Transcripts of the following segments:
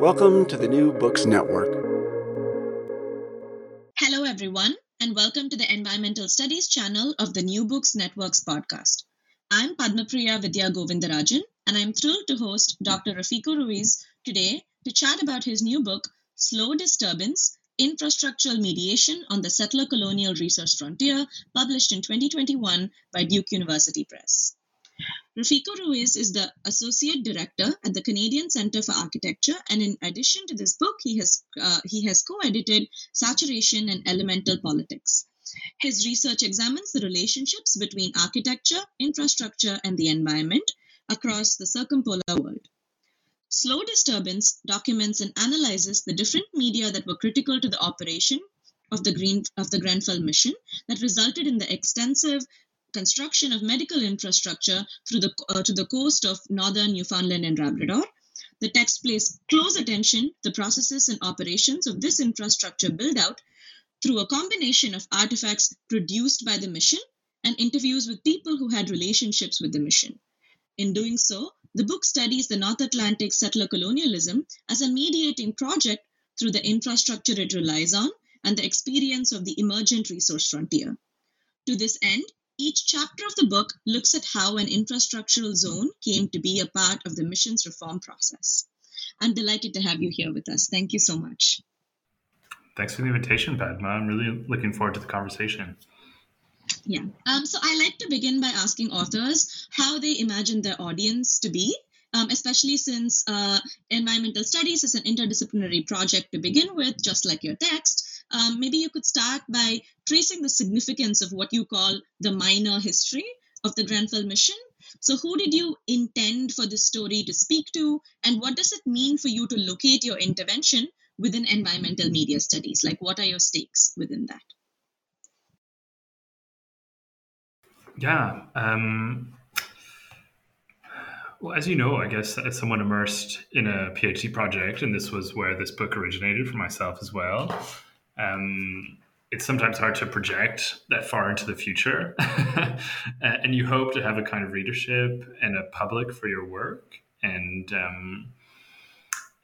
Welcome to the New Books Network. Hello, everyone, and welcome to the Environmental Studies channel of the New Books Network's podcast. I'm Padmapriya Vidya Govindarajan, and I'm thrilled to host Dr. Rafico Ruiz today to chat about his new book, Slow Disturbance Infrastructural Mediation on the Settler Colonial Resource Frontier, published in 2021 by Duke University Press. Rafico Ruiz is the Associate Director at the Canadian Centre for Architecture, and in addition to this book, he has, uh, he has co edited Saturation and Elemental Politics. His research examines the relationships between architecture, infrastructure, and the environment across the circumpolar world. Slow Disturbance documents and analyzes the different media that were critical to the operation of the, Green, of the Grenfell mission that resulted in the extensive construction of medical infrastructure through the, uh, to the coast of northern Newfoundland and Labrador. The text pays close attention to the processes and operations of this infrastructure build out through a combination of artifacts produced by the mission and interviews with people who had relationships with the mission. In doing so, the book studies the North Atlantic settler colonialism as a mediating project through the infrastructure it relies on and the experience of the emergent resource frontier. To this end, each chapter of the book looks at how an infrastructural zone came to be a part of the mission's reform process. I'm delighted to have you here with us. Thank you so much. Thanks for the invitation, Padma. I'm really looking forward to the conversation. Yeah. Um, so I like to begin by asking authors how they imagine their audience to be, um, especially since uh, environmental studies is an interdisciplinary project to begin with, just like your text. Um, maybe you could start by tracing the significance of what you call the minor history of the Grenfell mission. So, who did you intend for this story to speak to, and what does it mean for you to locate your intervention within environmental media studies? Like, what are your stakes within that? Yeah. Um, well, as you know, I guess as someone immersed in a PhD project, and this was where this book originated for myself as well. Um, it's sometimes hard to project that far into the future, and you hope to have a kind of readership and a public for your work. And um,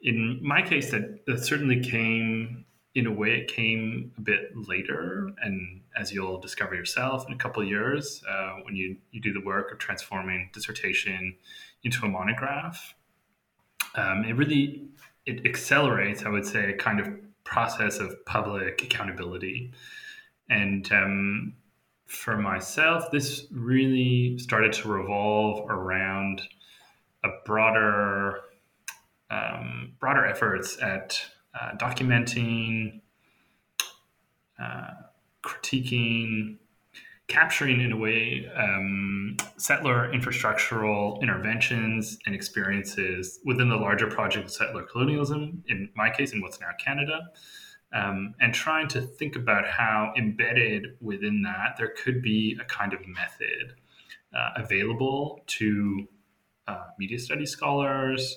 in my case, that, that certainly came in a way. It came a bit later, and as you'll discover yourself in a couple of years, uh, when you you do the work of transforming dissertation into a monograph, um, it really it accelerates. I would say a kind of process of public accountability. And um, for myself, this really started to revolve around a broader, um, broader efforts at uh, documenting, uh, critiquing, capturing in a way um, settler infrastructural interventions and experiences within the larger project of settler colonialism, in my case, in what's now Canada, um, and trying to think about how embedded within that there could be a kind of method uh, available to uh, media studies scholars.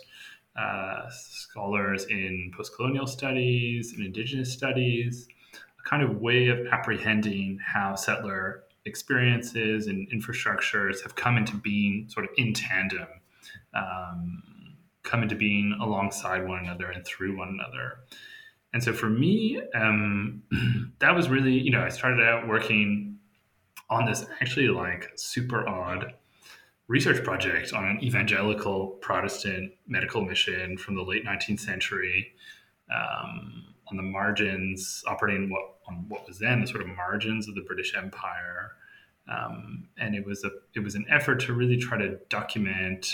Uh, scholars in post colonial studies and indigenous studies, a kind of way of apprehending how settler experiences and infrastructures have come into being sort of in tandem, um, come into being alongside one another and through one another. And so for me, um, that was really, you know, I started out working on this actually like super odd research project on an evangelical Protestant medical mission from the late 19th century. Um, on the margins, operating what on what was then the sort of margins of the British Empire, um, and it was a it was an effort to really try to document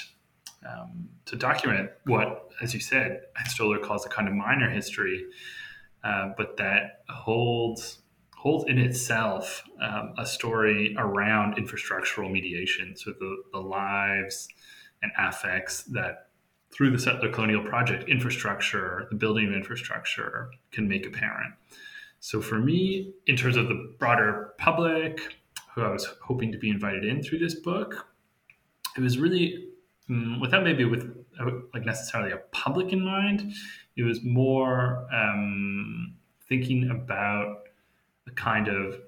um, to document what, as you said, Stoler calls a kind of minor history, uh, but that holds holds in itself um, a story around infrastructural mediation, so the, the lives and affects that through the settler colonial project, infrastructure, the building of infrastructure can make apparent. So for me, in terms of the broader public, who I was hoping to be invited in through this book, it was really um, without maybe with uh, like necessarily a public in mind. It was more um, thinking about a kind of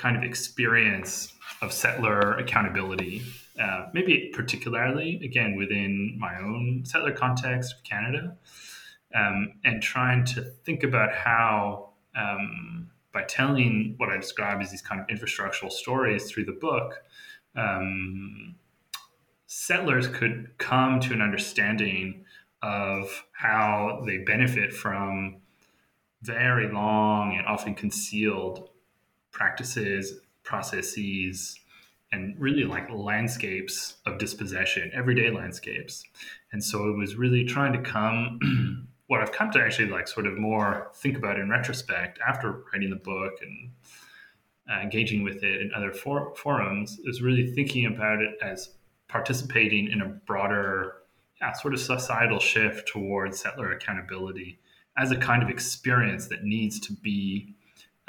kind of experience of settler accountability uh, maybe particularly again within my own settler context of Canada, um, and trying to think about how um, by telling what I describe as these kind of infrastructural stories through the book, um, settlers could come to an understanding of how they benefit from very long and often concealed practices, processes, and really like landscapes of dispossession, everyday landscapes. And so it was really trying to come, what I've come to actually like sort of more think about in retrospect after writing the book and uh, engaging with it in other for- forums is really thinking about it as participating in a broader, yeah, sort of societal shift towards settler accountability as a kind of experience that needs to be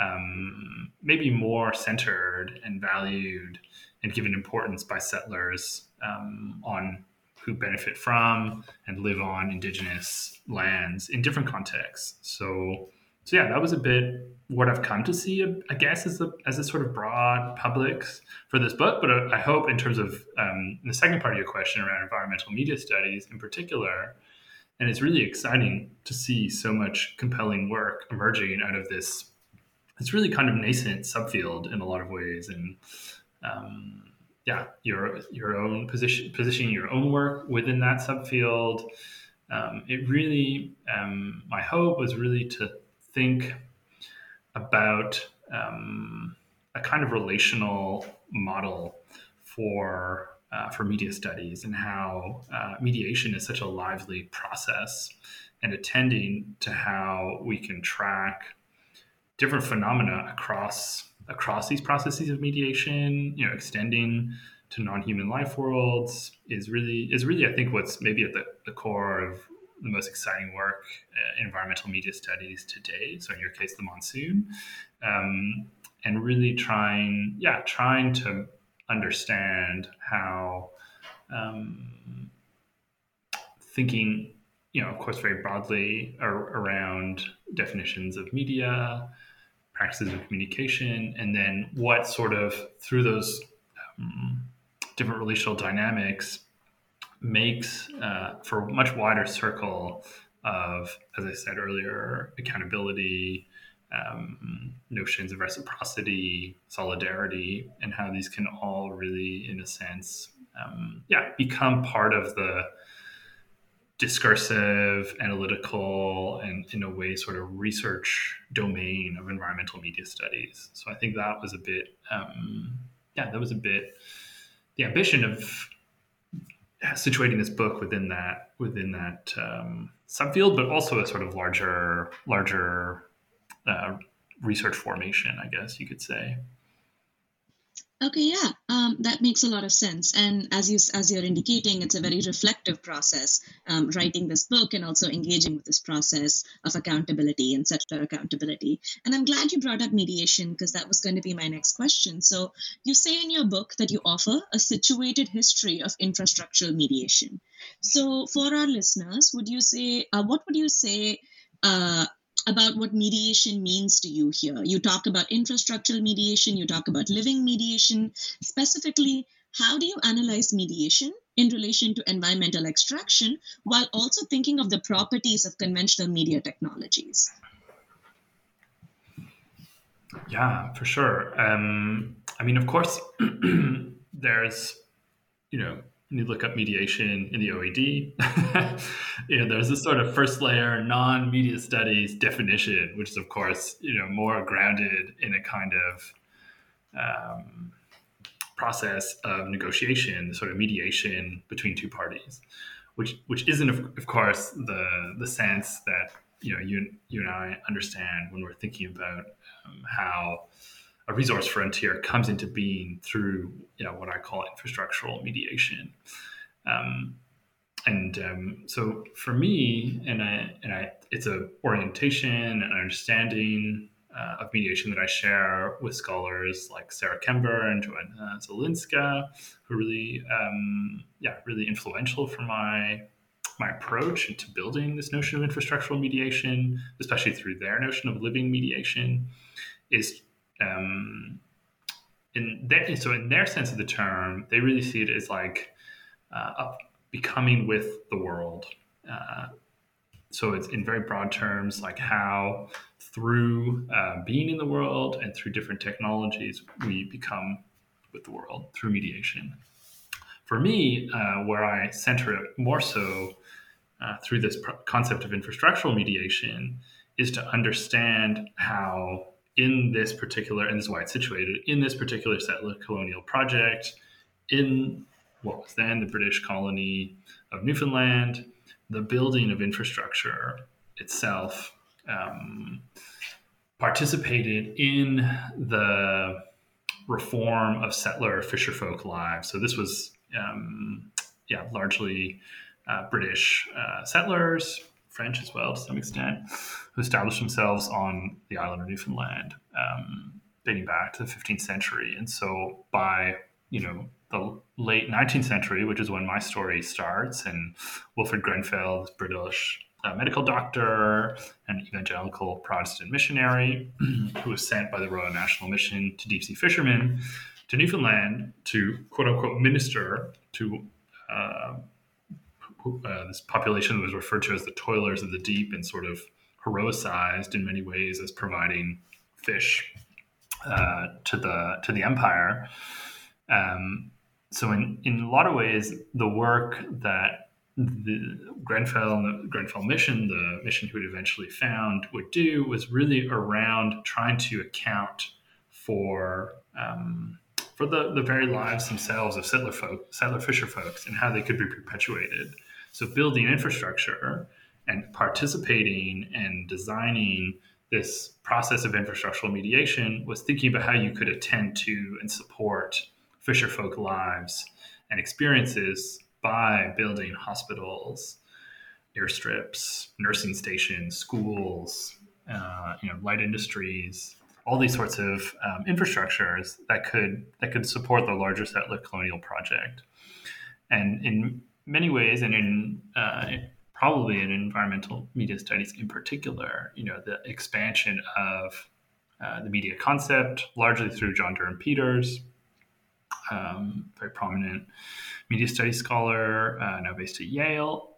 um, maybe more centered and valued and given importance by settlers um, on who benefit from and live on indigenous lands in different contexts. So, so yeah, that was a bit what I've come to see, I guess, as a as a sort of broad public for this book. But I hope, in terms of um, the second part of your question around environmental media studies in particular, and it's really exciting to see so much compelling work emerging out of this. It's really kind of nascent subfield in a lot of ways, and um, yeah, your your own position, positioning your own work within that subfield. Um, it really, um, my hope was really to think about um, a kind of relational model for uh, for media studies and how uh, mediation is such a lively process and attending to how we can track different phenomena across across these processes of mediation, you know, extending to non-human life worlds is really is really I think what's maybe at the, the core of the most exciting work uh, in environmental media studies today. So in your case, the monsoon, um, and really trying, yeah, trying to understand how um, thinking, you know, of course, very broadly ar- around definitions of media, practices of communication, and then what sort of through those um, different relational dynamics makes uh, for a much wider circle of, as I said earlier, accountability, um, notions of reciprocity, solidarity, and how these can all really, in a sense, um, yeah, become part of the discursive, analytical, and in a way, sort of research domain of environmental media studies. So I think that was a bit, um, yeah, that was a bit the ambition of situating this book within that within that um, subfield, but also a sort of larger larger uh, research formation, I guess you could say. Okay, yeah, um, that makes a lot of sense. And as you as you're indicating, it's a very reflective process um, writing this book and also engaging with this process of accountability and settler accountability. And I'm glad you brought up mediation because that was going to be my next question. So you say in your book that you offer a situated history of infrastructural mediation. So for our listeners, would you say uh, what would you say? Uh, about what mediation means to you here. You talk about infrastructural mediation, you talk about living mediation. Specifically, how do you analyze mediation in relation to environmental extraction while also thinking of the properties of conventional media technologies? Yeah, for sure. Um, I mean, of course, there's, you know, you look up mediation in the OED, you know, there's this sort of first layer non-media studies definition, which is of course, you know, more grounded in a kind of um, process of negotiation, sort of mediation between two parties, which which isn't of, of course the the sense that you know you you and I understand when we're thinking about um, how a resource frontier comes into being through you know what I call infrastructural mediation. Um, and um, so for me, and I, and I, it's a orientation and understanding uh, of mediation that I share with scholars like Sarah Kember and Joanna Zylinska, who really, um, yeah, really influential for my my approach into building this notion of infrastructural mediation, especially through their notion of living mediation, is um, in their, so in their sense of the term, they really see it as like uh, becoming with the world. Uh, so it's in very broad terms, like how through uh, being in the world and through different technologies, we become with the world through mediation. For me, uh, where I center it more so uh, through this concept of infrastructural mediation is to understand how in this particular, and this is why it's situated, in this particular settler colonial project, in what was then the British colony of Newfoundland, the building of infrastructure itself um, participated in the reform of settler fisherfolk lives. So this was, um, yeah, largely uh, British uh, settlers, French as well to some extent, who established themselves on the island of Newfoundland, um, dating back to the 15th century. And so by you know the late 19th century, which is when my story starts, and Wilfred Grenfell, British uh, medical doctor and evangelical Protestant missionary who was sent by the Royal National Mission to deep sea fishermen to Newfoundland to quote unquote minister to uh, uh, this population was referred to as the toilers of the deep and sort of heroicized in many ways as providing fish uh, to the to the empire. Um, so in, in a lot of ways, the work that the Grenfell and the Grenfell mission, the mission he would eventually found, would do was really around trying to account for um, for the, the very lives themselves of settler folk, settler fisher folks, and how they could be perpetuated. So building infrastructure and participating and designing this process of infrastructural mediation was thinking about how you could attend to and support fisher folk lives and experiences by building hospitals, airstrips, nursing stations, schools, uh, you know, light industries, all these sorts of um, infrastructures that could that could support the larger settler colonial project. And in many ways, and in uh, probably in environmental media studies in particular, you know, the expansion of uh, the media concept, largely through John Durham Peters, um, very prominent media studies scholar, uh, now based at Yale.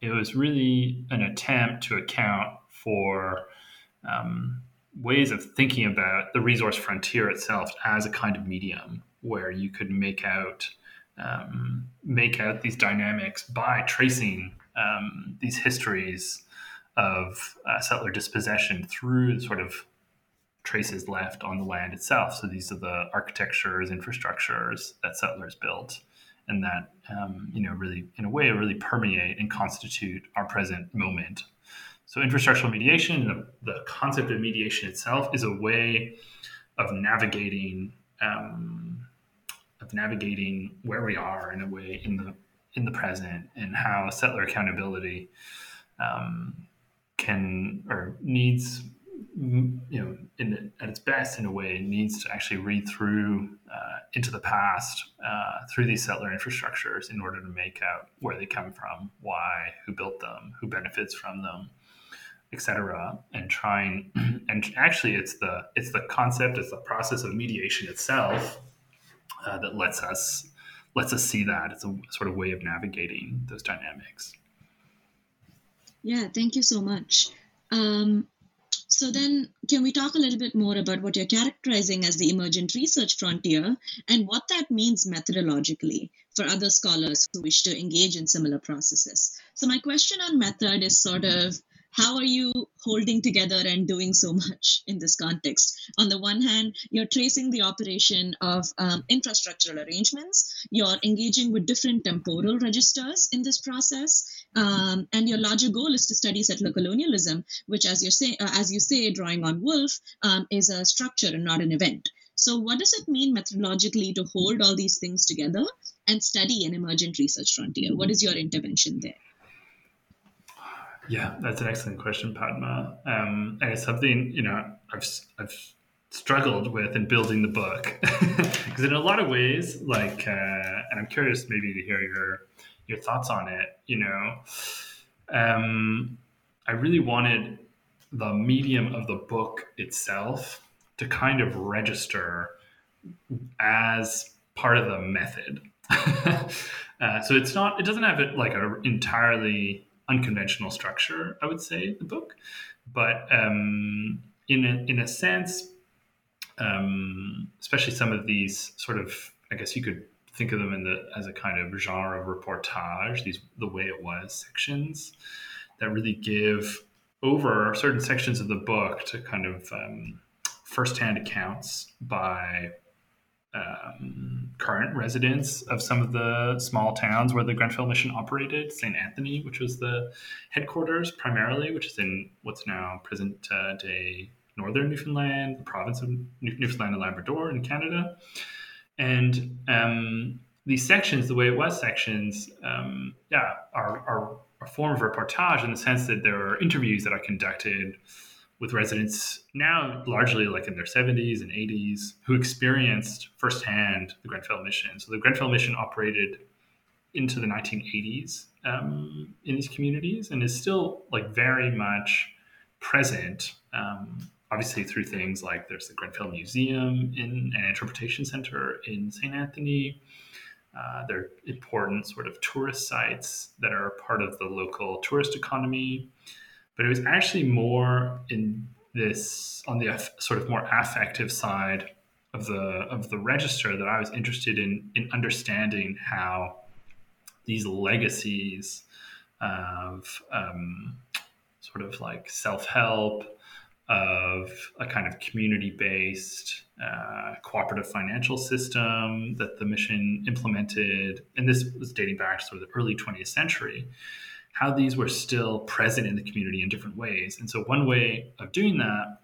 it was really an attempt to account for um, ways of thinking about the resource frontier itself as a kind of medium where you could make out um, make out these dynamics by tracing um, these histories of uh, settler dispossession through the sort of traces left on the land itself. So these are the architectures, infrastructures that settlers built, and that um, you know really, in a way, really permeate and constitute our present moment. So infrastructural mediation, the, the concept of mediation itself, is a way of navigating um, of navigating where we are in a way in the in the present and how settler accountability um, can or needs you know in, at its best in a way needs to actually read through uh, into the past uh, through these settler infrastructures in order to make out where they come from why who built them who benefits from them etc and trying and actually it's the it's the concept it's the process of mediation itself uh, that lets us lets us see that. It's a sort of way of navigating those dynamics. Yeah thank you so much. Um, so then can we talk a little bit more about what you're characterizing as the emergent research frontier and what that means methodologically for other scholars who wish to engage in similar processes? So my question on method is sort of how are you holding together and doing so much in this context? On the one hand, you're tracing the operation of um, infrastructural arrangements, you're engaging with different temporal registers in this process, um, and your larger goal is to study settler colonialism, which, as you say, uh, as you say, drawing on Wolfe, um, is a structure and not an event. So, what does it mean methodologically to hold all these things together? and study an emergent research frontier? What is your intervention there? Yeah, that's an excellent question, Padma. Um, and it's something you know I've I've struggled with in building the book because in a lot of ways, like, uh, and I'm curious maybe to hear your your thoughts on it. You know, um, I really wanted the medium of the book itself to kind of register as part of the method. uh, so it's not, it doesn't have it like an entirely unconventional structure, I would say, the book. But um, in, a, in a sense, um, especially some of these sort of, I guess you could think of them in the as a kind of genre of reportage, these the way it was sections that really give over certain sections of the book to kind of um, firsthand accounts by um, current residents of some of the small towns where the Grenfell mission operated. St. Anthony, which was the headquarters primarily, which is in what's now present uh, day northern Newfoundland, the province of Newfoundland and Labrador in Canada. And um, these sections, the way it was sections, um, yeah, are, are a form of reportage in the sense that there are interviews that I conducted with residents now largely like in their 70s and 80s who experienced firsthand the Grenfell mission. So the Grenfell mission operated into the 1980s um, in these communities and is still like very much present um, obviously through things like there's the Grenfell Museum in an interpretation center in St. Anthony. Uh, they're important sort of tourist sites that are part of the local tourist economy. But it was actually more in this on the sort of more affective side of the of the register that I was interested in in understanding how these legacies of um, sort of like self help of a kind of community based uh, cooperative financial system that the mission implemented. And this was dating back to sort of the early 20th century, how these were still present in the community in different ways. And so, one way of doing that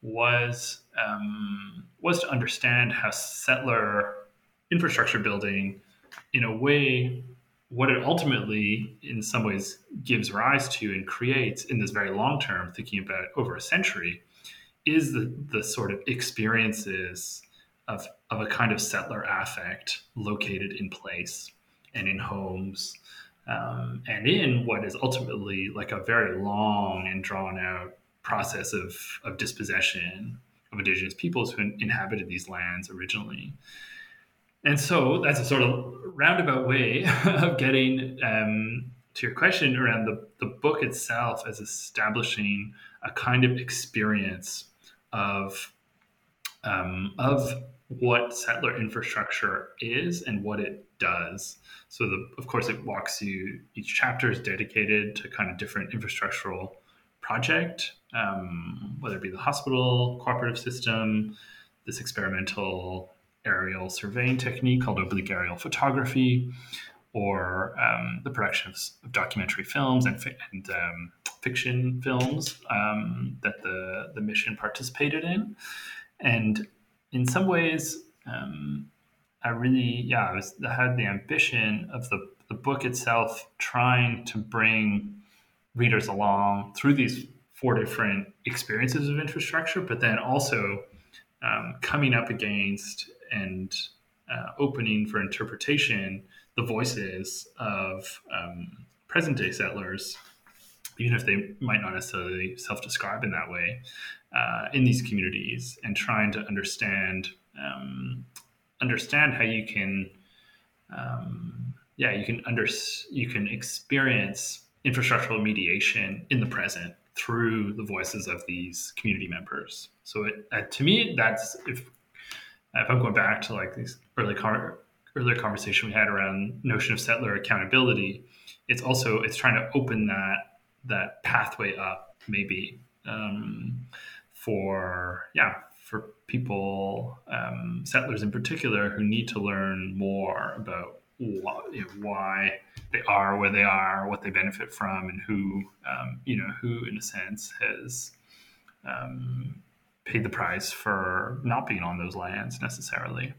was um, was to understand how settler infrastructure building, in a way, what it ultimately, in some ways, gives rise to and creates in this very long term, thinking about over a century, is the, the sort of experiences of, of a kind of settler affect located in place and in homes um, and in what is ultimately like a very long and drawn out process of, of dispossession of indigenous peoples who inhabited these lands originally. And so that's a sort of roundabout way of getting um, to your question around the, the book itself as establishing a kind of experience of um, of what settler infrastructure is and what it does. So, the, of course, it walks you. Each chapter is dedicated to kind of different infrastructural project, um, whether it be the hospital, cooperative system, this experimental aerial surveying technique called oblique aerial photography, or um, the production of, of, documentary films and, fi- and um, fiction films um, that the, the mission participated in. And in some ways, um, I really, yeah, I, was, I had the ambition of the, the book itself trying to bring readers along through these four different experiences of infrastructure, but then also um, coming up against and uh, opening for interpretation the voices of um, present day settlers, even if they might not necessarily self describe in that way, uh, in these communities, and trying to understand um, understand how you can, um, yeah, you can under you can experience infrastructural mediation in the present through the voices of these community members. So it, uh, to me, that's if if I'm going back to like these early car, earlier conversation we had around notion of settler accountability, it's also it's trying to open that that pathway up maybe um, for yeah for people um, settlers in particular who need to learn more about why, you know, why, they are where they are, what they benefit from, and who um, you know who in a sense has paid the price for not being on those lands necessarily.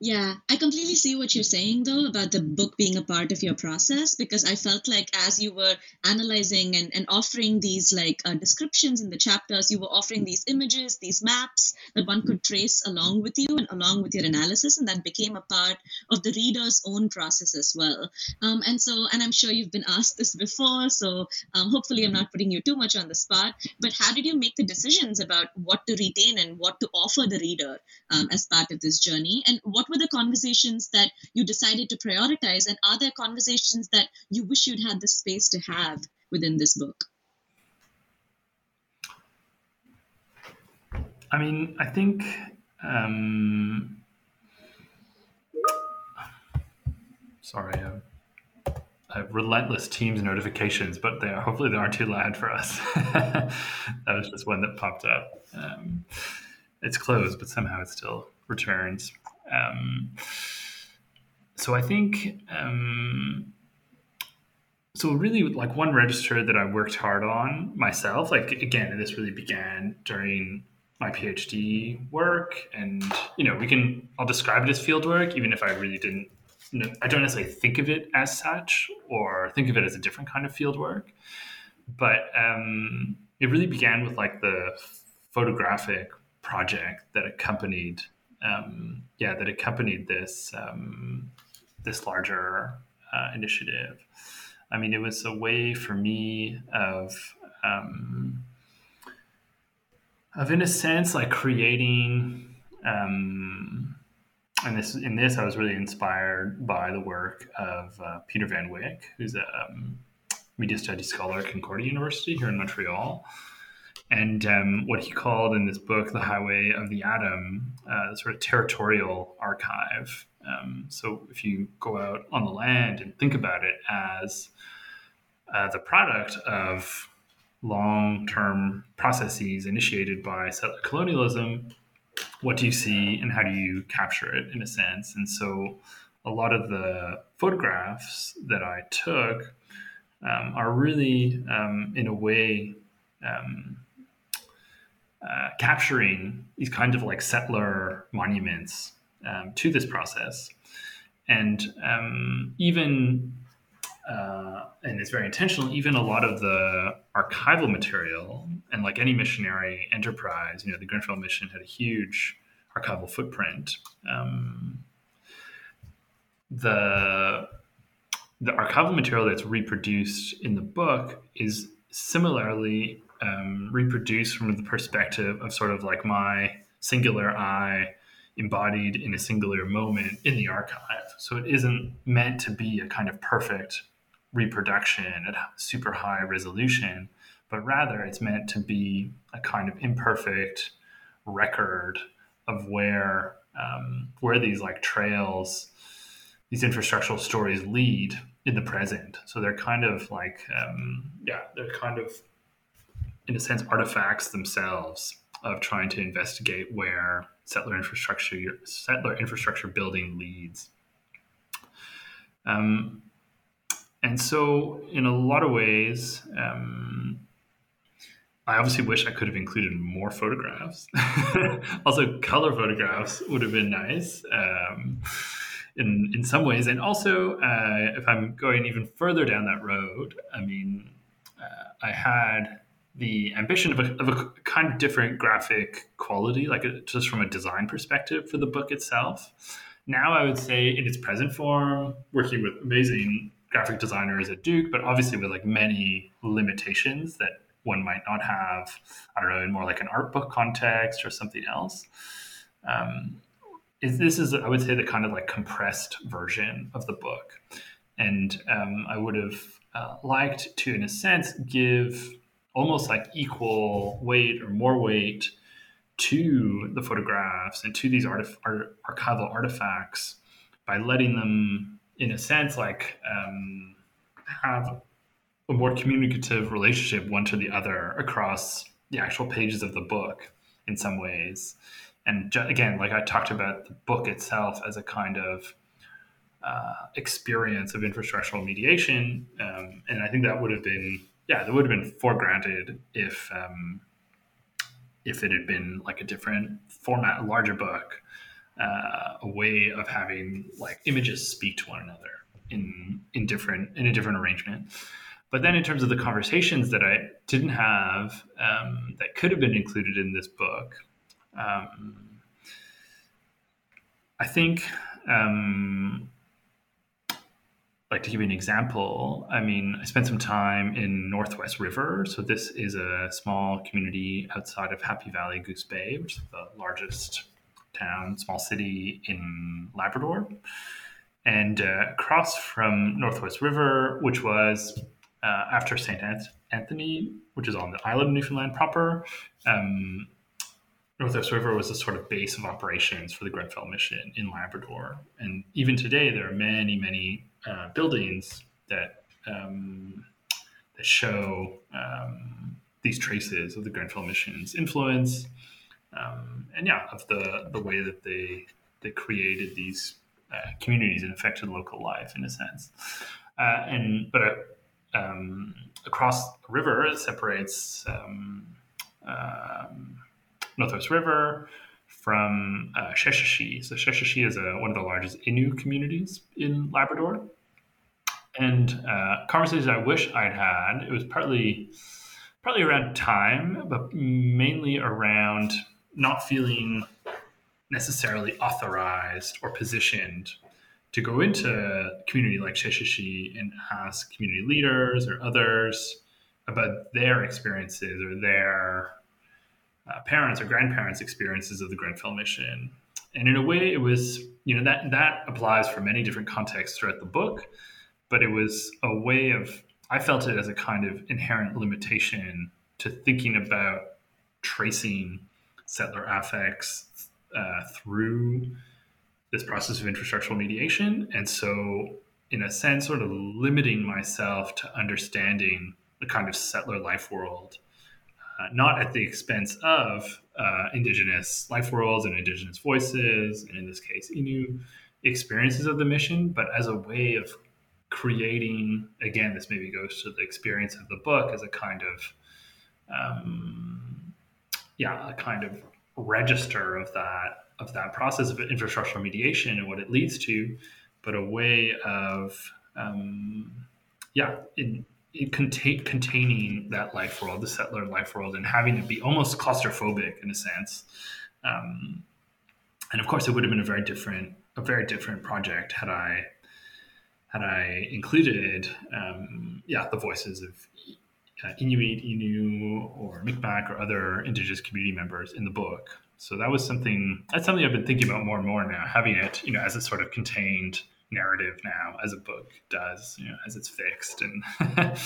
Yeah, I completely see what you're saying though about the book being a part of your process because I felt like as you were analyzing and, and offering these like uh, descriptions in the chapters, you were offering these images, these maps that one could trace along with you and along with your analysis, and that became a part of the reader's own process as well. Um, and so, and I'm sure you've been asked this before, so um, hopefully I'm not putting you too much on the spot, but how did you make the decisions about what to retain and what to offer the reader um, as part of this journey? And what were the conversations that you decided to prioritize? And are there conversations that you wish you'd had the space to have within this book? I mean, I think. Um, sorry, uh, have relentless Teams notifications, but they are hopefully they aren't too loud for us. that was just one that popped up. Um, it's closed, but somehow it still returns. Um, so I think um, so really like one register that I worked hard on myself. Like again, this really began during my PhD work, and you know we can I'll describe it as field work, even if I really didn't. I don't necessarily think of it as such, or think of it as a different kind of field work. But um, it really began with like the photographic project that accompanied um, yeah, that accompanied this um, this larger uh, initiative. I mean, it was a way for me of um, of in a sense like creating. Um, and this in this, I was really inspired by the work of uh, Peter Van Wyck, who's a um, media studies scholar at Concordia University here in Montreal and um, what he called in this book, The Highway of the Atom, uh, sort of territorial archive. Um, so if you go out on the land and think about it as uh, the product of long term processes initiated by settler colonialism, what do you see and how do you capture it in a sense? And so a lot of the photographs that I took um, are really, um, in a way, um, uh, capturing these kind of like settler monuments um, to this process. And um, even, uh, and it's very intentional, even a lot of the archival material, and like any missionary enterprise, you know, the Grenfell mission had a huge archival footprint. Um, the the archival material that's reproduced in the book is similarly um, reproduce from the perspective of sort of like my singular I embodied in a singular moment in the archive. So it isn't meant to be a kind of perfect reproduction at super high resolution, but rather it's meant to be a kind of imperfect record of where um, where these like trails, these infrastructural stories lead in the present. So they're kind of like um, yeah, they're kind of in a sense, artifacts themselves of trying to investigate where settler infrastructure settler infrastructure building leads. Um, and so, in a lot of ways, um, I obviously wish I could have included more photographs. also, color photographs would have been nice um, in in some ways. And also, uh, if I'm going even further down that road, I mean, uh, I had the ambition of a, of a kind of different graphic quality, like a, just from a design perspective for the book itself. Now, I would say in its present form, working with amazing graphic designers at Duke, but obviously with like many limitations that one might not have, I don't know, in more like an art book context or something else. Um, is this is I would say the kind of like compressed version of the book, and um, I would have uh, liked to, in a sense, give almost like equal weight or more weight to the photographs and to these artif- art- archival artifacts by letting them, in a sense, like um, have a more communicative relationship one to the other across the actual pages of the book in some ways. And ju- again, like I talked about the book itself as a kind of uh, experience of infrastructural mediation, um, and I think that would have been yeah, that would have been for granted if um, if it had been like a different format, a larger book. uh, a way of having like images speak to one another in in different in a different arrangement. But then, in terms of the conversations that I didn't have um, that could have been included in this book, um, I think, um, like to give you an example, I mean, I spent some time in Northwest River. So, this is a small community outside of Happy Valley, Goose Bay, which is the largest town, small city in Labrador. And uh, across from Northwest River, which was uh, after St. Anthony, which is on the island of Newfoundland proper, um, Northwest River was a sort of base of operations for the Grenfell mission in Labrador. And even today, there are many, many uh, buildings that um, that show um, these traces of the Grenfell mission's influence, um, and yeah, of the the way that they they created these uh, communities and affected local life in a sense. Uh, and but uh, um, across the river it separates um, um, Northwest River from uh, Sheshatshiu. So Sheshatshiu is a, one of the largest Innu communities in Labrador. And uh, conversations I wish I'd had, it was partly partly around time, but mainly around not feeling necessarily authorized or positioned to go into a community like Sheshatshiu and ask community leaders or others about their experiences or their uh, parents or grandparents' experiences of the Grenfell mission. And in a way, it was, you know, that that applies for many different contexts throughout the book, but it was a way of, I felt it as a kind of inherent limitation to thinking about tracing settler affects uh, through this process of infrastructural mediation. And so, in a sense, sort of limiting myself to understanding the kind of settler life world, uh, not at the expense of uh, indigenous life worlds and indigenous voices, and in this case, Innu experiences of the mission, but as a way of creating, again, this maybe goes to the experience of the book as a kind of, um, yeah, a kind of register of that of that process of infrastructural mediation and what it leads to, but a way of um, yeah, in, in contain, containing that life world, the settler life world, and having it be almost claustrophobic in a sense. Um, and of course, it would have been a very different a very different project had I had I included um, yeah the voices of uh, Inuit, Innu, or Micmac, or other indigenous community members in the book. So that was something that's something I've been thinking about more and more now, having it, you know, as a sort of contained narrative now, as a book does, you know, as it's fixed and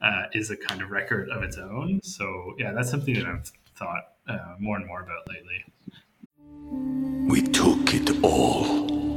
uh, is a kind of record of its own. So yeah, that's something that I've thought uh, more and more about lately. We took it all.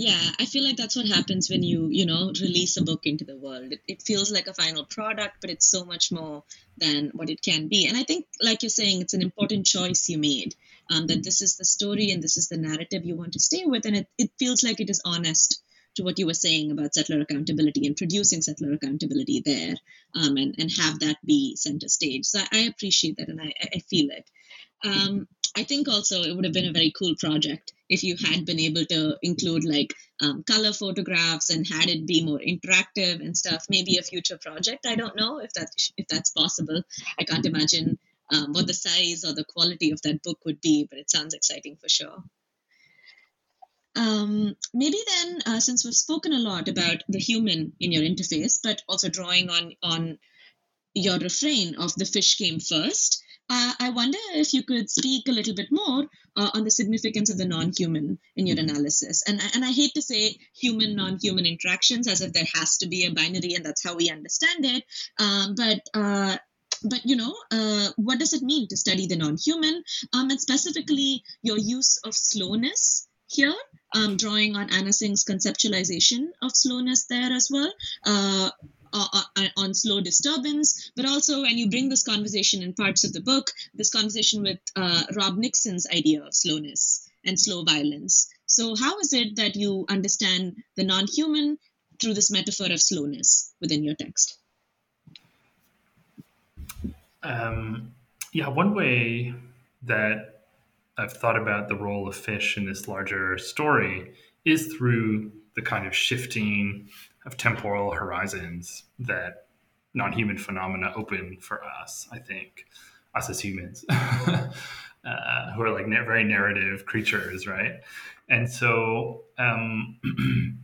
Yeah, I feel like that's what happens when you, you know, release a book into the world. It, it feels like a final product, but it's so much more than what it can be. And I think, like you're saying, it's an important choice you made um, that this is the story and this is the narrative you want to stay with. And it, it feels like it is honest to what you were saying about settler accountability and producing settler accountability there um, and, and have that be center stage. So I, I appreciate that and I, I feel it. Um, I think also it would have been a very cool project if you had been able to include like um, color photographs and had it be more interactive and stuff. Maybe a future project. I don't know if that if that's possible. I can't imagine um, what the size or the quality of that book would be, but it sounds exciting for sure. Um, maybe then, uh, since we've spoken a lot about the human in your interface, but also drawing on on your refrain of the fish came first, uh, I wonder if you could speak a little bit more uh, on the significance of the non-human in your analysis. And and I hate to say human non-human interactions as if there has to be a binary and that's how we understand it. Um, but uh, but you know uh, what does it mean to study the non-human um, and specifically your use of slowness here, um, drawing on Anna Tsing's conceptualization of slowness there as well. Uh, uh, uh, on slow disturbance, but also when you bring this conversation in parts of the book, this conversation with uh, Rob Nixon's idea of slowness and slow violence. So, how is it that you understand the non human through this metaphor of slowness within your text? Um, yeah, one way that I've thought about the role of fish in this larger story is through the kind of shifting of temporal horizons that non-human phenomena open for us. I think us as humans, uh, who are like very narrative creatures, right? And so, um,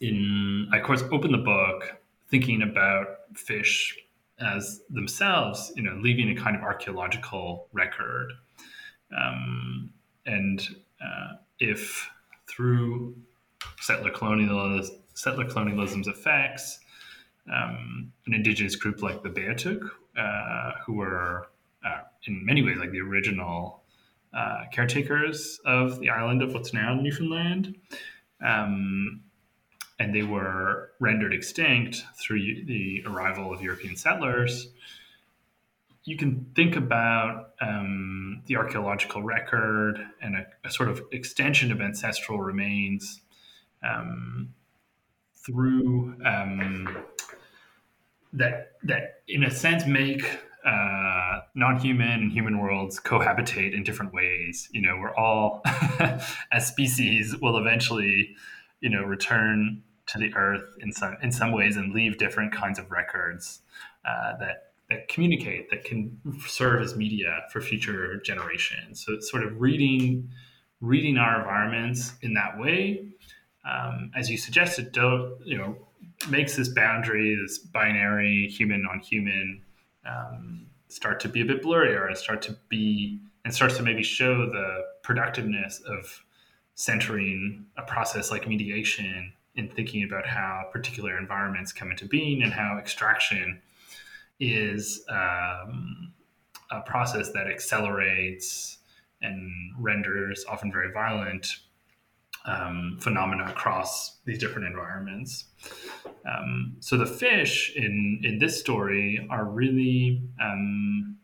in I of course open the book thinking about fish as themselves, you know, leaving a kind of archaeological record. Um, and uh, if through settler colonialism, settler colonialism's effects, um, an indigenous group like the Beothuk, uh, who were uh, in many ways like the original uh, caretakers of the island of what's now Newfoundland. Um, and they were rendered extinct through the arrival of European settlers. You can think about um, the archaeological record and a, a, sort of extension of ancestral remains um, through um, that that in a sense make uh, non-human and human worlds cohabitate in different ways. You know, we're all as species will eventually, you know, return to the earth in some in some ways and leave different kinds of records uh, that that communicate that can serve as media for future generations. So it's sort of reading reading our environments in that way um, as you suggested, don't you know makes this boundary, this binary human on human, um, start to be a bit blurrier and start to be and starts to maybe show the productiveness of centering a process like mediation in thinking about how particular environments come into being and how extraction is um, a process that accelerates and renders often very violent um, phenomena across these different environments. Um, so the fish in in this story are really um,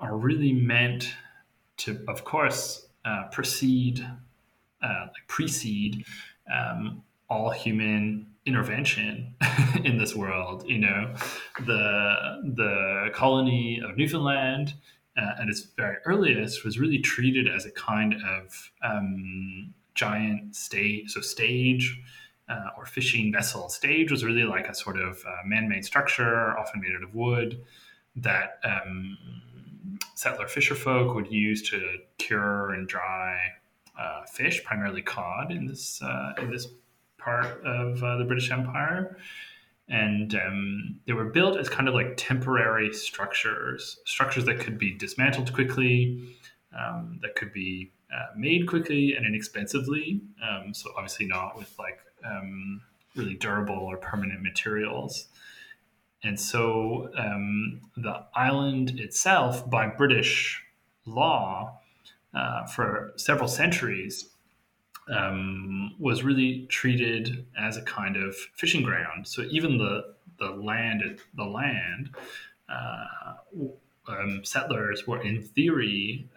are really meant to, of course, uh, precede uh, like precede um, all human intervention in this world. You know, the the colony of Newfoundland. Uh, at its very earliest, was really treated as a kind of um, giant stage, so stage uh, or fishing vessel. Stage was really like a sort of uh, man-made structure, often made out of wood, that um, settler fisher folk would use to cure and dry uh, fish, primarily cod, in this uh, in this part of uh, the British Empire. And um, they were built as kind of like temporary structures, structures that could be dismantled quickly, um, that could be uh, made quickly and inexpensively. Um, so obviously not with like um, really durable or permanent materials. And so um, the island itself, by British law, uh, for several centuries, um, was really treated as a kind of fishing ground. So even the the land, the land, uh, um, settlers were in theory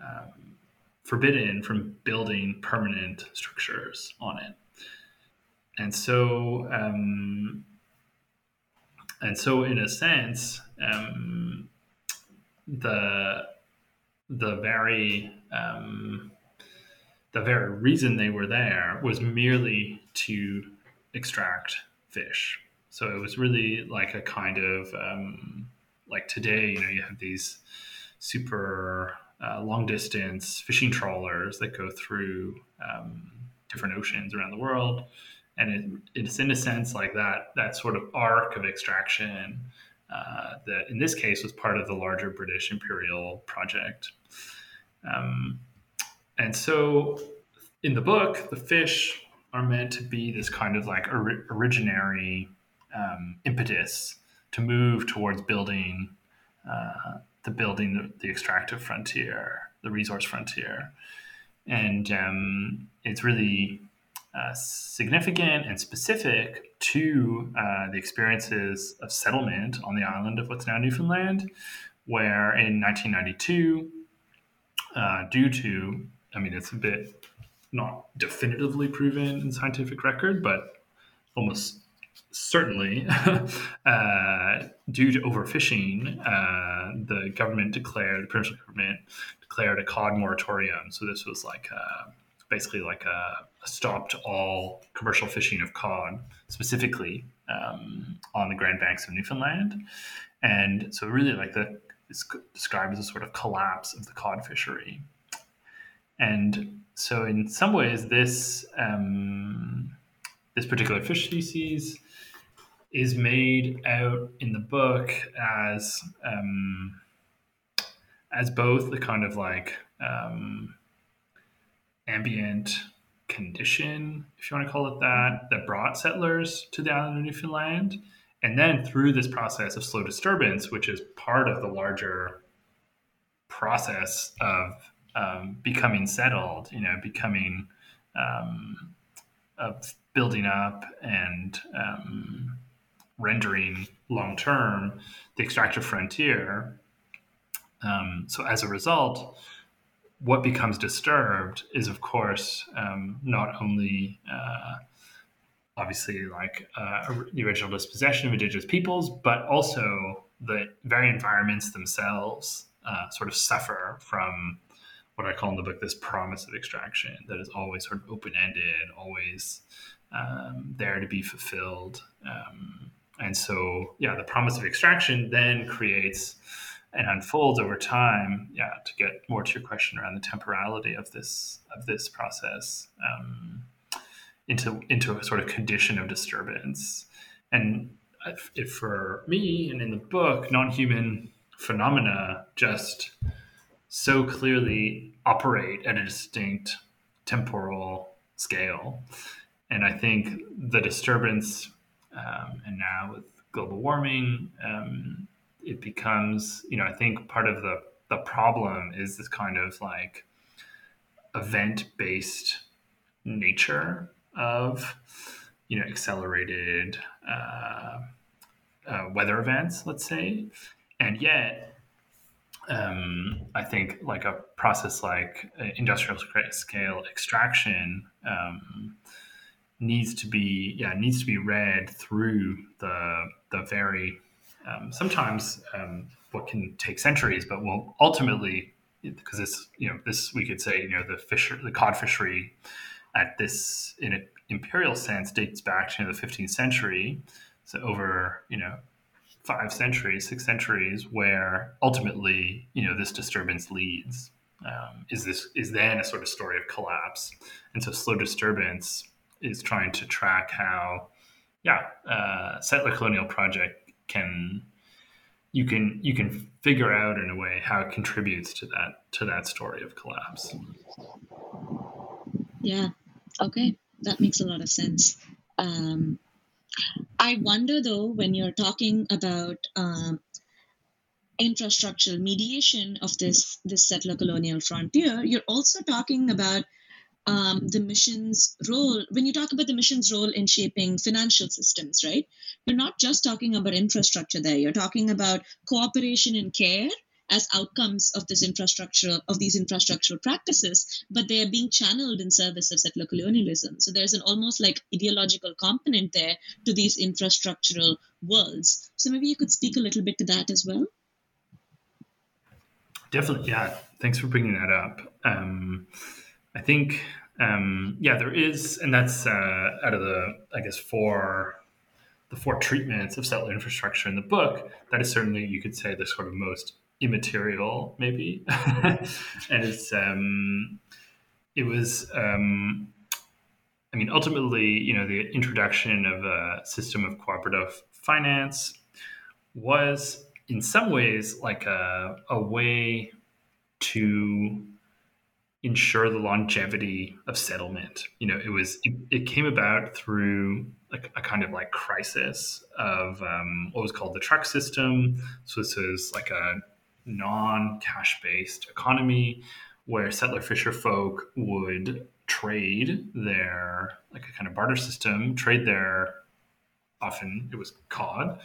um, forbidden from building permanent structures on it. And so, um, and so, in a sense, um, the the very um, the very reason they were there was merely to extract fish. So it was really like a kind of um, like today, you know, you have these super uh, long distance fishing trawlers that go through um, different oceans around the world. And it, it's in a sense like that, that sort of arc of extraction uh, that in this case was part of the larger British imperial project. Um, and so in the book, the fish are meant to be this kind of like or- originary um, impetus to move towards building uh, the building the, the extractive frontier the resource frontier, and um, it's really uh, significant and specific to uh, the experiences of settlement on the island of what's now Newfoundland, where in 1992, uh, due to, I mean, it's a bit not definitively proven in scientific record, but almost certainly uh, due to overfishing, uh, the government declared, the provincial government declared a cod moratorium. So this was like a, basically like a, a stop to all commercial fishing of cod, specifically um, on the Grand Banks of Newfoundland. And so really like the it's described as a sort of collapse of the cod fishery. And so in some ways this um, this particular fish species is made out in the book as um, as both the kind of like um, ambient condition, if you want to call it that, that brought settlers to the island of Newfoundland, and then through this process of slow disturbance, which is part of the larger process of um, becoming settled, you know, becoming um, of building up and um, rendering long term the extractive frontier. Um, so as a result, what becomes disturbed is, of course, um, not only uh, obviously like uh, the original dispossession of indigenous peoples, but also the very environments themselves uh, sort of suffer from what I call in the book this promise of extraction that is always sort of open ended, always um, there to be fulfilled. Um, and so, yeah, the promise of extraction then creates and unfolds over time. Yeah, to get more to your question around the temporality of this of this process um, into into a sort of condition of disturbance. And if, if for me and in the book, non-human phenomena just so clearly operate at a distinct temporal scale. And I think the disturbance um, and now with global warming, um, it becomes, you know, I think part of the, the problem is this kind of like event based nature of, you know, accelerated uh, uh, weather events, let's say. And yet, um, I think like a process like uh, industrial scale extraction um, needs to be yeah needs to be read through the the very um, sometimes um, what can take centuries, but will ultimately because this you know this we could say you know the fisher the cod fishery at this in an imperial sense dates back to the 15th century, so over you know five centuries, six centuries, where ultimately you know this disturbance leads. Um, is this is then a sort of story of collapse, and so slow disturbance is trying to track how, yeah, uh, settler colonial project can you can you can figure out in a way how it contributes to that to that story of collapse. Yeah. Okay, that makes a lot of sense. Um, I wonder though when you're talking about um, infrastructural mediation of this this settler colonial frontier, you're also talking about um, the mission's role, when you talk about the mission's role in shaping financial systems, right? You're not just talking about infrastructure there, you're talking about cooperation and care as outcomes of this infrastructure of these infrastructural practices but they are being channeled in service of settler colonialism so there's an almost like ideological component there to these infrastructural worlds. So maybe you could speak a little bit to that as well. Definitely yeah. Thanks for bringing that up. Um, I think, um, yeah, there is, and that's uh, out of the, I guess, four the four treatments of settler infrastructure in the book. That is certainly, you could say, the sort of most immaterial, maybe, and it's um, it was. Um, I mean, ultimately, you know, the introduction of a system of cooperative finance was, in some ways, like a, a way to ensure the longevity of settlement. You know, it was it, it came about through like a kind of like crisis of um, what was called the truck system. So this is like a non-cash based economy where settler fisher folk would trade their like a kind of barter system, trade their often it was cod,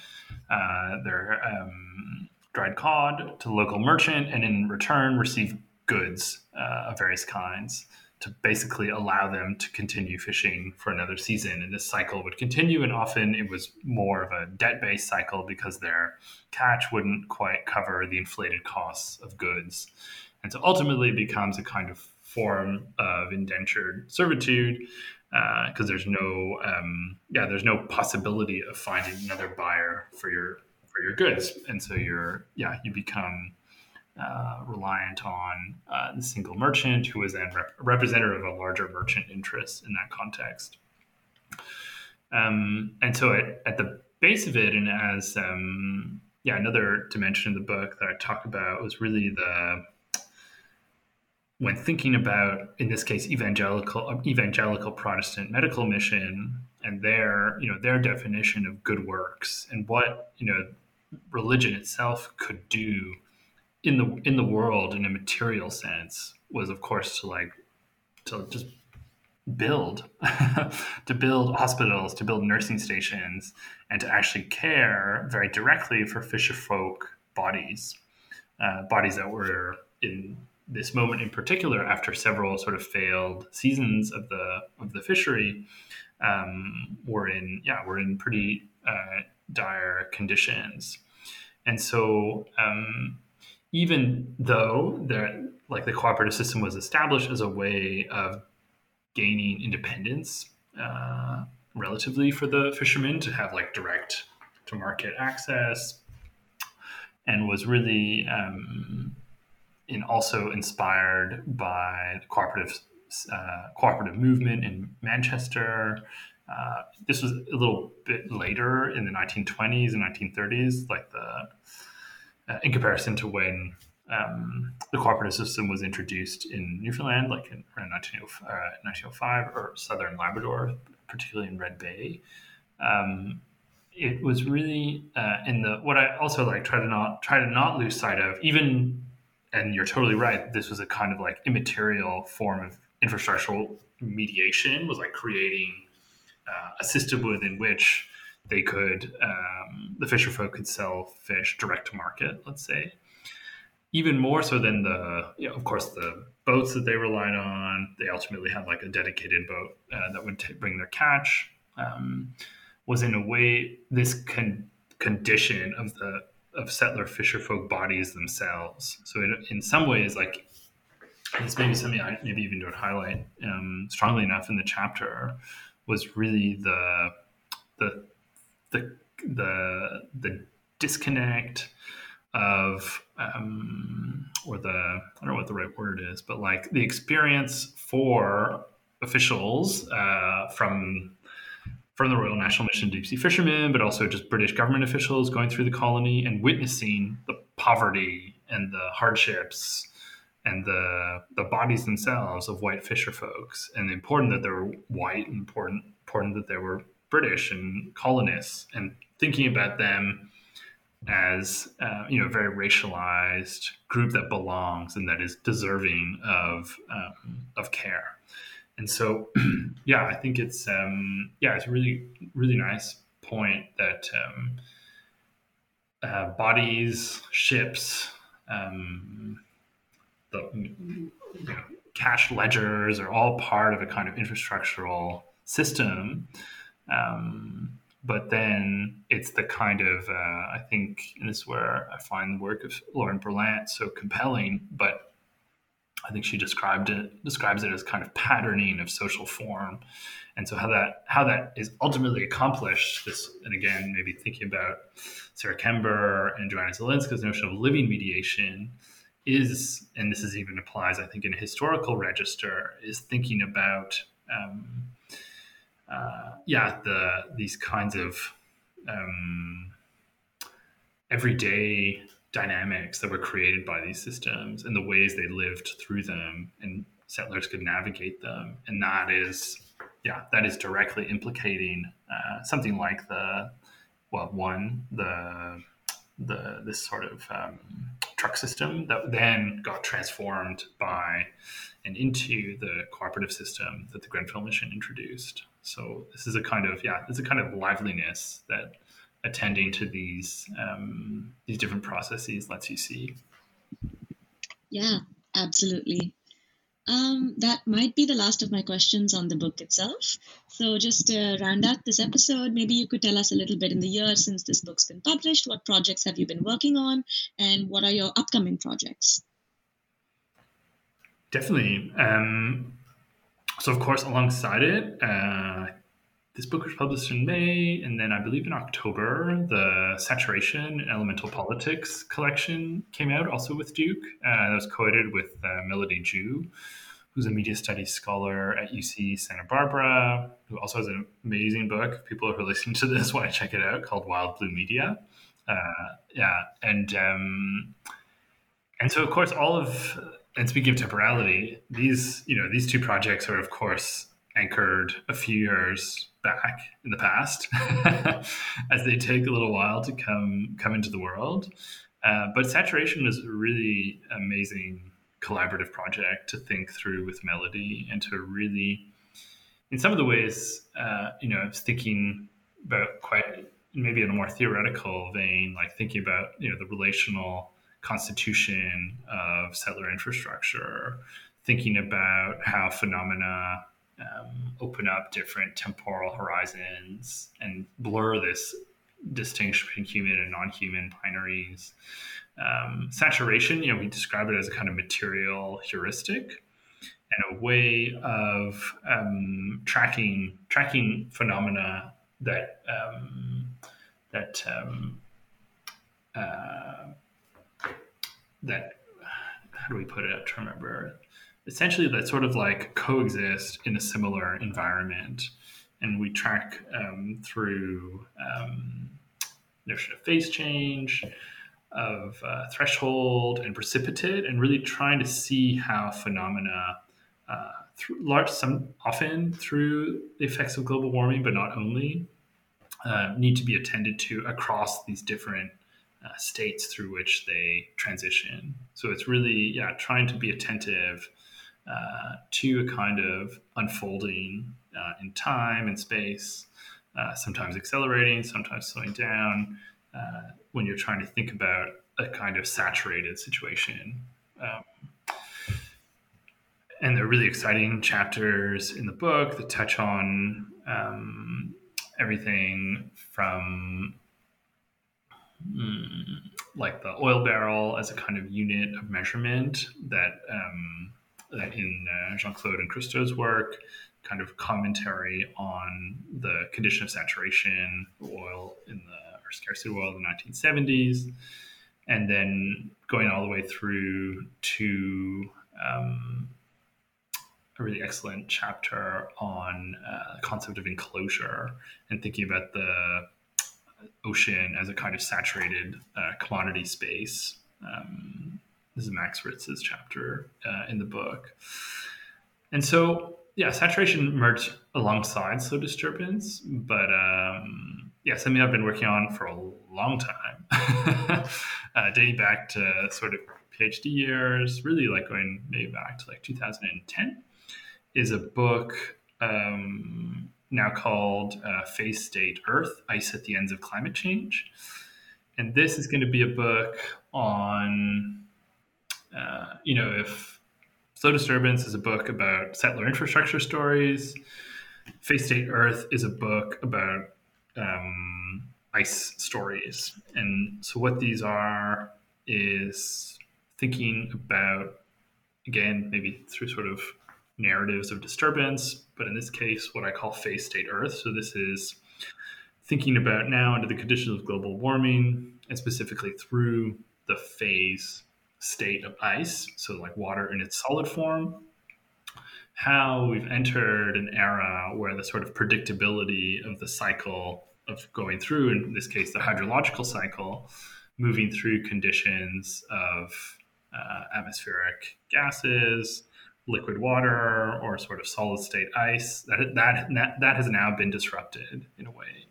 uh, their um, dried cod to the local merchant, and in return receive goods uh, of various kinds to basically allow them to continue fishing for another season. And this cycle would continue, and often it was more of a debt based cycle because their catch wouldn't quite cover the inflated costs of goods. And so ultimately it becomes a kind of form of indentured servitude because uh, there's no um, yeah there's no possibility of finding another buyer for your for your goods and so you're yeah you become uh, reliant on uh, the single merchant who is then rep- representative of a larger merchant interest in that context. Um, and so at, at the base of it and as um, yeah another dimension of the book that i talk about was really the when thinking about, in this case, evangelical evangelical Protestant medical mission and their you know their definition of good works and what you know religion itself could do in the in the world in a material sense was of course to like to just build to build hospitals to build nursing stations and to actually care very directly for fisher folk bodies uh, bodies that were in this moment in particular, after several sort of failed seasons of the of the fishery, um, we're in yeah we're in pretty uh, dire conditions, and so um, even though there like the cooperative system was established as a way of gaining independence uh, relatively for the fishermen to have like direct to market access and was really um, and also inspired by the cooperative uh, cooperative movement in Manchester. Uh, this was a little bit later in the 1920s and 1930s, like the uh, in comparison to when um, the cooperative system was introduced in Newfoundland, like in around 1905 uh, or Southern Labrador, particularly in Red Bay. Um, it was really uh, in the what I also like try to not try to not lose sight of, even and you're totally right. This was a kind of like immaterial form of infrastructural mediation, was like creating uh, a system within which they could, um, the fisher folk could sell fish direct to market, let's say. Even more so than the, you know, of course, the boats that they relied on. They ultimately had like a dedicated boat uh, that would t- bring their catch. Um, was in a way this con- condition of the of settler fisher folk bodies themselves. So it, in some ways, like this may be something I maybe even don't highlight um, strongly enough in the chapter was really the the the the the disconnect of um, or the I don't know what the right word is, but like the experience for officials uh, from from the Royal National Mission deep sea fishermen, but also just British government officials going through the colony and witnessing the poverty and the hardships and the the bodies themselves of white fisher folks, and important that they were white, and important important that they were British and colonists, and thinking about them as uh, you know a very racialized group that belongs and that is deserving of um, of care. And so yeah i think it's um yeah it's a really really nice point that um uh, bodies ships um the you know, cash ledgers are all part of a kind of infrastructural system um, but then it's the kind of uh, I think, and this is where I find the work of Lauren Berlant so compelling. But I think she described it describes it as kind of patterning of social form, and so how that how that is ultimately accomplished. This and again, maybe thinking about Sarah Kember and Joanna Zylinska's notion of living mediation is, and this is even applies, I think, in a historical register, is thinking about, um, uh, yeah, the these kinds of um, everyday dynamics that were created by these systems and the ways they lived through them and settlers could navigate them and that is yeah that is directly implicating uh, something like the well one the the this sort of um, truck system that then got transformed by and into the cooperative system that the Grenfell mission introduced. So this is a kind of yeah, it's a kind of liveliness that attending to these um, these different processes lets you see. Yeah, absolutely. Um, that might be the last of my questions on the book itself. So, just to round out this episode, maybe you could tell us a little bit in the year since this book's been published. What projects have you been working on, and what are your upcoming projects? Definitely. Um, so, of course, alongside it, uh, this book was published in May, and then I believe in October, the Saturation Elemental Politics collection came out, also with Duke. Uh, that was co-edited with uh, Melody Jue, who's a media studies scholar at UC Santa Barbara, who also has an amazing book. People who are listening to this want to check it out, called Wild Blue Media. Uh, yeah, and um, and so of course all of and speaking of temporality, these you know these two projects are of course anchored a few years back in the past, as they take a little while to come come into the world. Uh, but saturation is a really amazing collaborative project to think through with melody and to really, in some of the ways, uh, you know, thinking about quite maybe in a more theoretical vein, like thinking about you know the relational constitution of settler infrastructure, thinking about how phenomena um, open up different temporal horizons and blur this distinction between human and non-human binaries. Um, saturation, you know, we describe it as a kind of material heuristic and a way of um, tracking tracking phenomena that um, that um, uh, that how do we put it? to remember essentially that sort of like coexist in a similar environment. And we track um, through um, notion of phase change, of uh, threshold and precipitate, and really trying to see how phenomena, uh, large, some often through the effects of global warming, but not only, uh, need to be attended to across these different uh, states through which they transition. So it's really, yeah, trying to be attentive uh, to a kind of unfolding uh, in time and space, uh, sometimes accelerating, sometimes slowing down, uh, when you're trying to think about a kind of saturated situation. Um, and they're really exciting chapters in the book that touch on um, everything from mm, like the oil barrel as a kind of unit of measurement that um, in uh, Jeanne-Claude and Christo's work, kind of commentary on the condition of saturation of oil in the or scarcity of oil in the 1970s, and then going all the way through to um, a really excellent chapter on uh, the concept of enclosure and thinking about the ocean as a kind of saturated uh, commodity space. Um, this is Max Ritts's chapter uh, in the book. And so, yeah, saturation merged alongside slow disturbance, but um, yeah, something I've been working on for a long time, uh, dating back to sort of PhD years, really like going maybe back to like 2010, is a book um, now called uh, Phase State Earth Ice at the Ends of Climate Change. And this is going to be a book on uh, you know, if Slow Disturbance is a book about settler infrastructure stories, Phase State Earth is a book about um, ice stories. And so, what these are is thinking about, again, maybe through sort of narratives of disturbance, but in this case, what I call phase state Earth. So, this is thinking about now under the conditions of global warming and specifically through the phase state of ice, so like water in its solid form, how we've entered an era where the sort of predictability of the cycle of going through, in this case, the hydrological cycle, moving through conditions of uh, atmospheric gases, liquid water, or sort of solid state ice, that, that, that, that has now been disrupted in a way.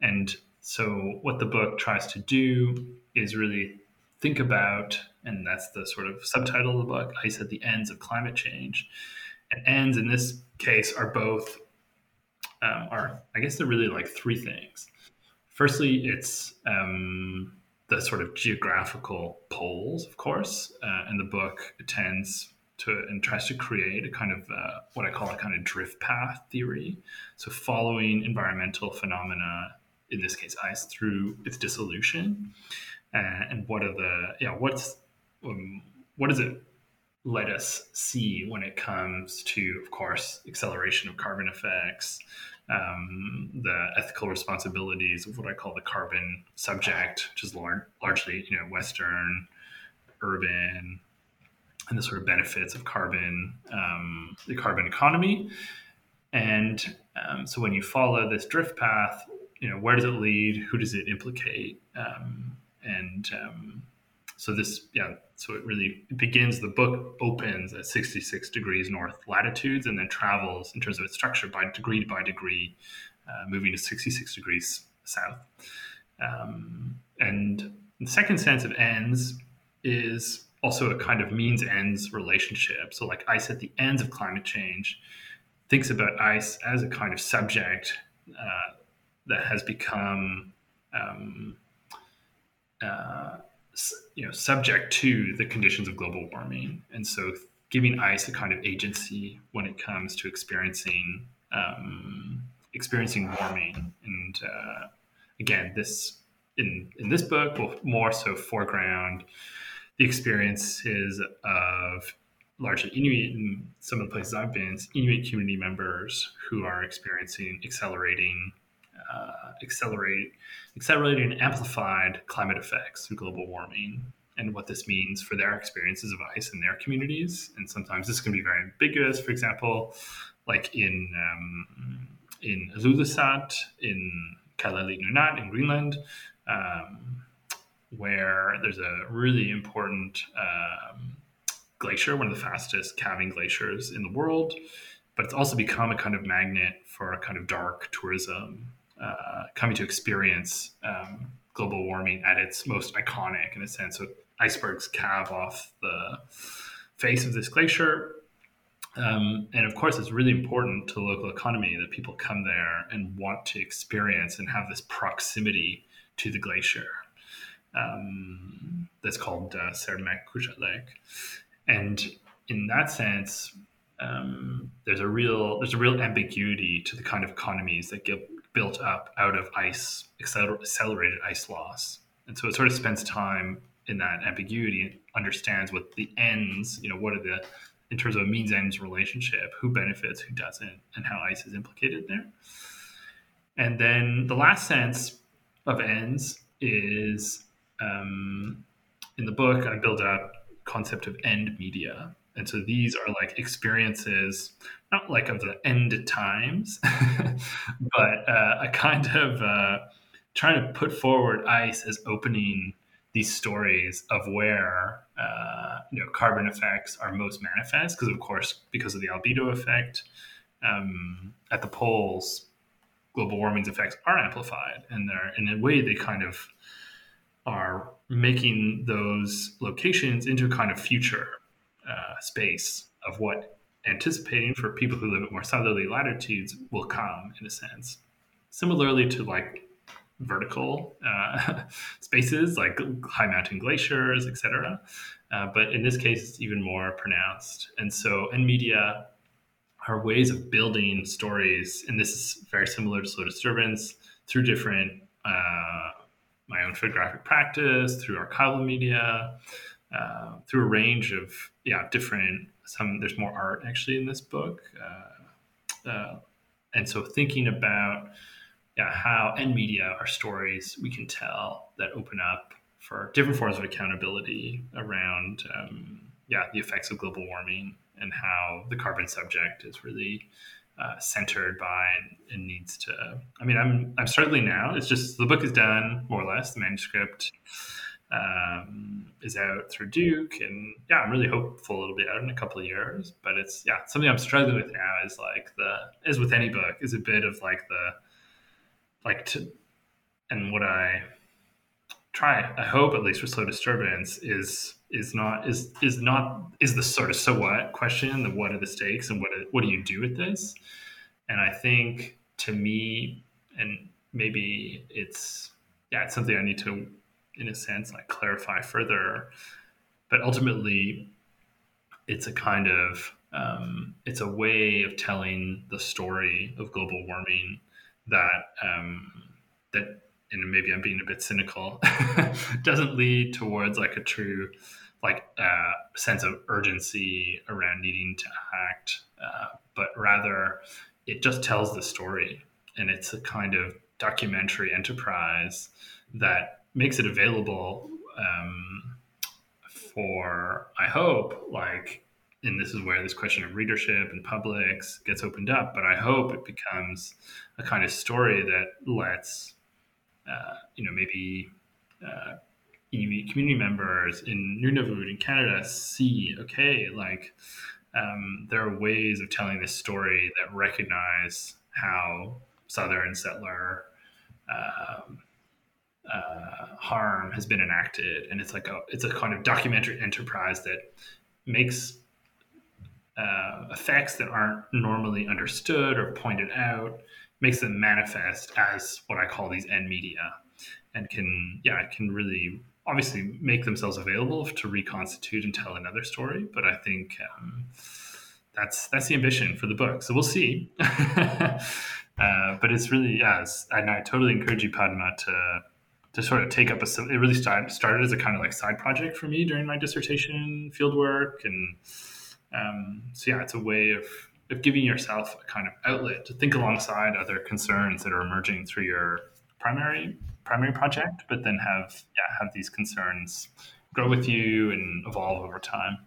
And so what the book tries to do is really think about, and that's the sort of subtitle of the book, Ice at the Ends of Climate Change. And ends in this case are both, um, are I guess they're really like three things. Firstly, it's um, the sort of geographical poles, of course, uh, and the book tends to and tries to create a kind of uh, what I call a kind of drift path theory. So following environmental phenomena, in this case ice, through its dissolution, uh, and what are the yeah what's um, what does it let us see when it comes to, of course, acceleration of carbon effects, um, the ethical responsibilities of what I call the carbon subject, which is lar- largely you know Western, urban, and the sort of benefits of carbon, um, the carbon economy. And um, so when you follow this drift path, you know where does it lead? Who does it implicate? Um, and um, so this, yeah, so it really begins. The book opens at 66 degrees north latitudes and then travels in terms of its structure by degree by degree, uh, moving to 66 degrees south. Um, and the second sense of ends is also a kind of means ends relationship. So, like ice at the ends of climate change thinks about ice as a kind of subject uh, that has become um, uh, you know subject to the conditions of global warming, and so giving ice a kind of agency when it comes to experiencing um, experiencing warming. And uh, again, this in in this book will more so foreground the experiences of largely Inuit in some of the places I've been, Inuit community members who are experiencing accelerating uh, accelerate, accelerated and amplified climate effects through global warming and what this means for their experiences of ice in their communities. And sometimes this can be very ambiguous. For example, like in um, in Ilulissat, in Kalaallit Nunaat in Greenland, um, where there's a really important um, glacier, one of the fastest calving glaciers in the world. But it's also become a kind of magnet for a kind of dark tourism uh, coming to experience um, global warming at its most iconic in a sense. So icebergs calve off the face of this glacier. Um, and of course, it's really important to the local economy that people come there and want to experience and have this proximity to the glacier. Um, that's called uh, Sermeq And in that sense, um, there's a real there's a real ambiguity to the kind of economies that get built up out of ice accelerated ice loss. And so it sort of spends time in that ambiguity and understands what the ends you know what are the in terms of a means ends relationship who benefits who doesn't and how ice is implicated there. And then the last sense of ends is um, in the book i build up concept of end media and so these are like experiences, not like of the end times, but uh, a kind of uh, trying to put forward ICE as opening these stories of where uh, you know carbon effects are most manifest. Because of course, because of the albedo effect um, at the poles, global warming's effects are amplified, and they're in a way they kind of are making those locations into a kind of future uh, space of what anticipating for people who live at more southerly latitudes will come in a sense. Similarly to like vertical uh, spaces like high mountain glaciers etc uh, but in this case it's even more pronounced. And so in media are ways of building stories and this is very similar to slow disturbance through different uh, my own photographic practice through archival media uh, through a range of yeah different some there's more art actually in this book uh, uh, and so thinking about yeah how and media are stories we can tell that open up for different forms of accountability around um, yeah the effects of global warming and how the carbon subject is really uh, centered by and, needs to i mean i'm i'm struggling now it's just the book is done more or less the manuscript um, is out through Duke, and yeah, I'm really hopeful it'll be out in a couple of years. But it's yeah, something I'm struggling with now is like the as with any book is a bit of like the like to and what I try, I hope at least for slow disturbance is is not is is not is the sort of so what question, the what are the stakes and what what do you do with this? And I think to me, and maybe it's yeah, it's something I need to, in a sense, like clarify further. But ultimately, it's a kind of um, it's a way of telling the story of global warming that um, that and maybe I'm being a bit cynical doesn't lead towards like a true like uh, sense of urgency around needing to act, uh, but rather it just tells the story and it's a kind of documentary enterprise that makes it available um, for I hope like and this is where this question of readership and publics gets opened up. But I hope it becomes a kind of story that lets, uh, you know, maybe uh, community members in Nunavut in Canada see, okay, like um, there are ways of telling this story that recognize how Southern settler um, uh, harm has been enacted, and it's like a it's a kind of documentary enterprise that makes uh, effects that aren't normally understood or pointed out, makes them manifest as what I call these end media, and can yeah can really obviously make themselves available to reconstitute and tell another story. But I think um, that's that's the ambition for the book. So we'll see. uh, but it's really yeah, and I totally encourage you, Padma, to to sort of take up a. It really started started as a kind of like side project for me during my dissertation fieldwork and um, so yeah, it's a way of of giving yourself a kind of outlet to think alongside other concerns that are emerging through your primary primary project, but then have yeah have these concerns grow with you and evolve over time.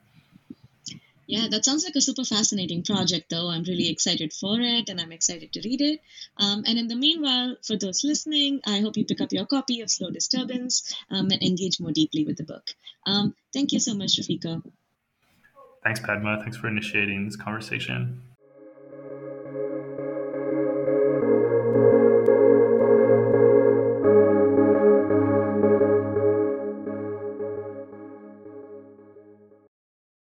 Yeah, that sounds like a super fascinating project, though. I'm really excited for it and I'm excited to read it. Um, and in the meanwhile, for those listening, I hope you pick up your copy of Slow Disturbance um, and engage more deeply with the book. Um, thank you so much, Rafico. Thanks, Padma. Thanks for initiating this conversation.